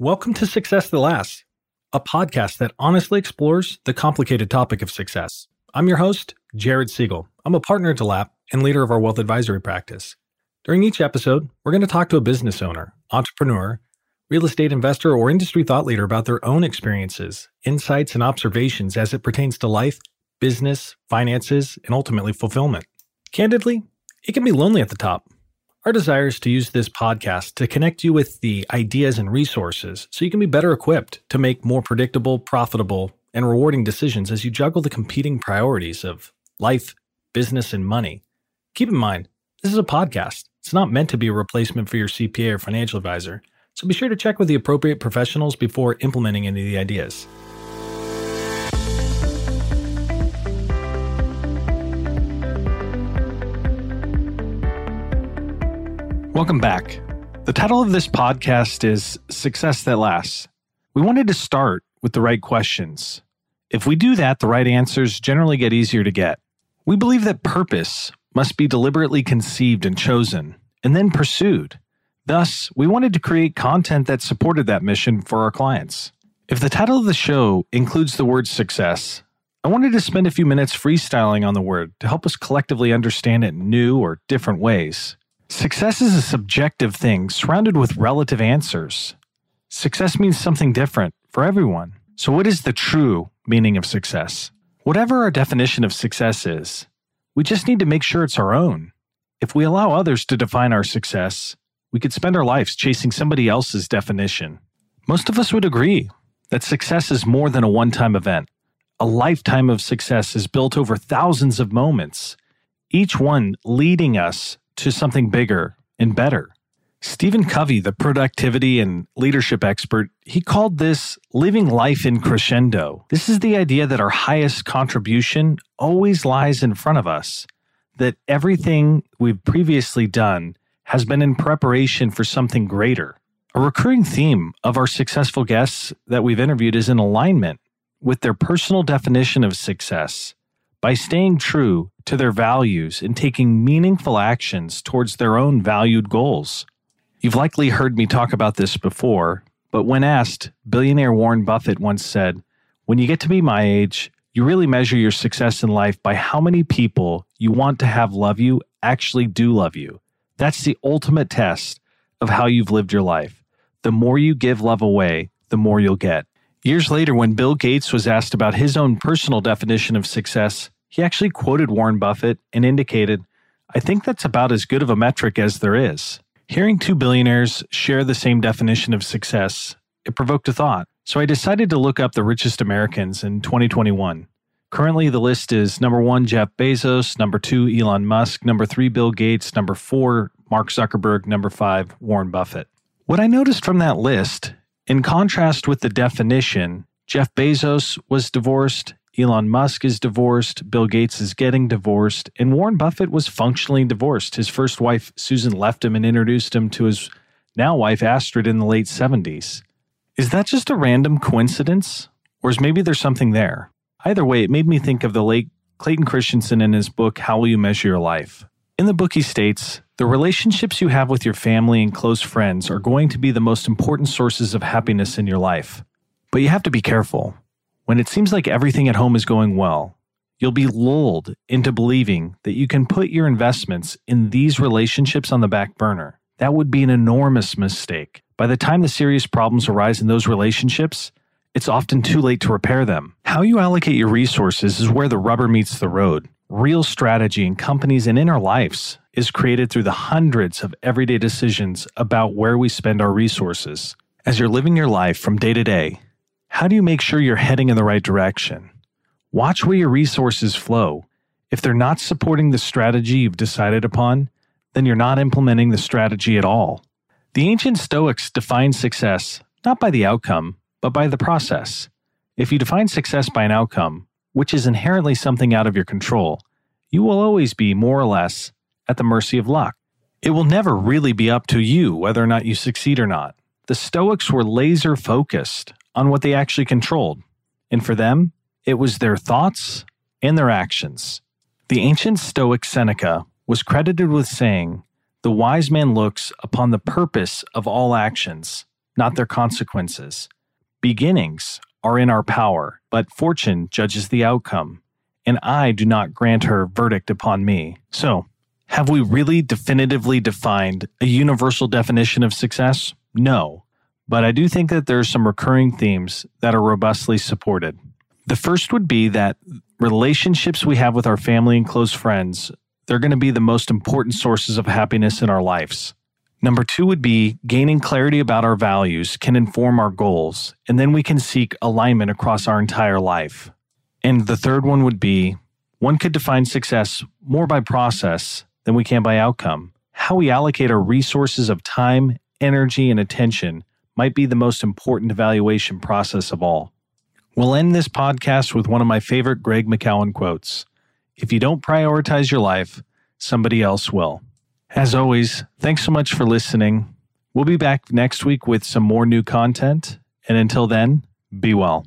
Welcome to Success That Lasts, a podcast that honestly explores the complicated topic of success. I'm your host, Jared Siegel. I'm a partner at DeLapp and leader of our wealth advisory practice. During each episode, we're going to talk to a business owner, entrepreneur, real estate investor, or industry thought leader about their own experiences, insights, and observations as it pertains to life, business, finances, and ultimately fulfillment. Candidly, it can be lonely at the top our desire is to use this podcast to connect you with the ideas and resources so you can be better equipped to make more predictable, profitable, and rewarding decisions as you juggle the competing priorities of life, business, and money. Keep in mind, this is a podcast. It's not meant to be a replacement for your CPA or financial advisor, so be sure to check with the appropriate professionals before implementing any of the ideas. Welcome back. The title of this podcast is Success That Lasts. We wanted to start with the right questions. If we do that, the right answers generally get easier to get. We believe that purpose must be deliberately conceived and chosen, and then pursued. Thus, we wanted to create content that supported that mission for our clients. If the title of the show includes the word success, I wanted to spend a few minutes freestyling on the word to help us collectively understand it in new or different ways. Success is a subjective thing surrounded with relative answers. Success means something different for everyone. So, what is the true meaning of success? Whatever our definition of success is, we just need to make sure it's our own. If we allow others to define our success, we could spend our lives chasing somebody else's definition. Most of us would agree that success is more than a one time event. A lifetime of success is built over thousands of moments, each one leading us to something bigger and better. Stephen Covey, the productivity and leadership expert, he called this living life in crescendo. This is the idea that our highest contribution always lies in front of us, that everything we've previously done has been in preparation for something greater. A recurring theme of our successful guests that we've interviewed is in alignment with their personal definition of success by staying true to their values and taking meaningful actions towards their own valued goals. You've likely heard me talk about this before, but when asked, billionaire Warren Buffett once said, When you get to be my age, you really measure your success in life by how many people you want to have love you actually do love you. That's the ultimate test of how you've lived your life. The more you give love away, the more you'll get. Years later, when Bill Gates was asked about his own personal definition of success, he actually quoted Warren Buffett and indicated, I think that's about as good of a metric as there is. Hearing two billionaires share the same definition of success, it provoked a thought. So I decided to look up the richest Americans in 2021. Currently, the list is number one, Jeff Bezos, number two, Elon Musk, number three, Bill Gates, number four, Mark Zuckerberg, number five, Warren Buffett. What I noticed from that list in contrast with the definition, Jeff Bezos was divorced, Elon Musk is divorced, Bill Gates is getting divorced, and Warren Buffett was functionally divorced. His first wife, Susan, left him and introduced him to his now wife, Astrid, in the late 70s. Is that just a random coincidence? Or is maybe there's something there? Either way, it made me think of the late Clayton Christensen in his book, How Will You Measure Your Life? In the book, he states the relationships you have with your family and close friends are going to be the most important sources of happiness in your life. But you have to be careful. When it seems like everything at home is going well, you'll be lulled into believing that you can put your investments in these relationships on the back burner. That would be an enormous mistake. By the time the serious problems arise in those relationships, it's often too late to repair them. How you allocate your resources is where the rubber meets the road. Real strategy in companies and in our lives is created through the hundreds of everyday decisions about where we spend our resources. As you're living your life from day to day, how do you make sure you're heading in the right direction? Watch where your resources flow. If they're not supporting the strategy you've decided upon, then you're not implementing the strategy at all. The ancient Stoics defined success not by the outcome, but by the process. If you define success by an outcome, which is inherently something out of your control, you will always be more or less at the mercy of luck. It will never really be up to you whether or not you succeed or not. The Stoics were laser focused on what they actually controlled, and for them, it was their thoughts and their actions. The ancient Stoic Seneca was credited with saying, The wise man looks upon the purpose of all actions, not their consequences. Beginnings are in our power, but fortune judges the outcome, and I do not grant her verdict upon me. So, have we really definitively defined a universal definition of success? No, but I do think that there are some recurring themes that are robustly supported. The first would be that relationships we have with our family and close friends, they're going to be the most important sources of happiness in our lives. Number two would be gaining clarity about our values can inform our goals, and then we can seek alignment across our entire life. And the third one would be one could define success more by process than we can by outcome. How we allocate our resources of time, energy, and attention might be the most important evaluation process of all. We'll end this podcast with one of my favorite Greg McKeown quotes If you don't prioritize your life, somebody else will. As always, thanks so much for listening. We'll be back next week with some more new content. And until then, be well.